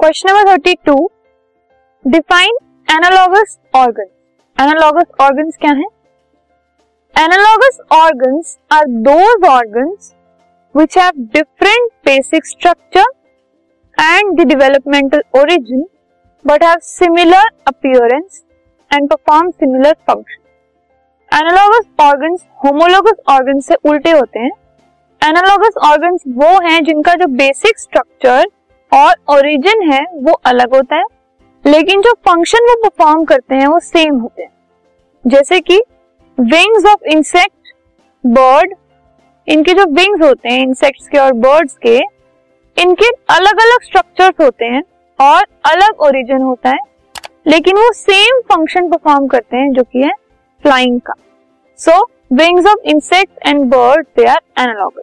Question number thirty two define analogous organ analogous organs क्या है? Analogous organs are those organs which have different basic structure and the developmental origin but have similar appearance and perform similar function analogous organs homologous organ से उल्टे होते हैं। Analogous organ वो हैं जिनका जो बेसिक स्ट्रक्चर और ओरिजिन है, वो अलग होता है, लेकिन जो फ़ंक्शन वो परफॉर्म करते हैं, वो सेम होते हैं। जैसे कि विंग्स ऑफ़ इंसेक्ट बर्ड इनके जो विंग्स होते हैं इंसेक्ट्स के और बर्ड्स के, इनके अलग अलग स्ट्रक्चर्स होते हैं और अलग ओरिजिन होता है, लेकिन वो सेम फ़ंक्शन परफॉर्म करते हैं, जो कि है फ्लाइंग का। So wings of insect and bird they are analogous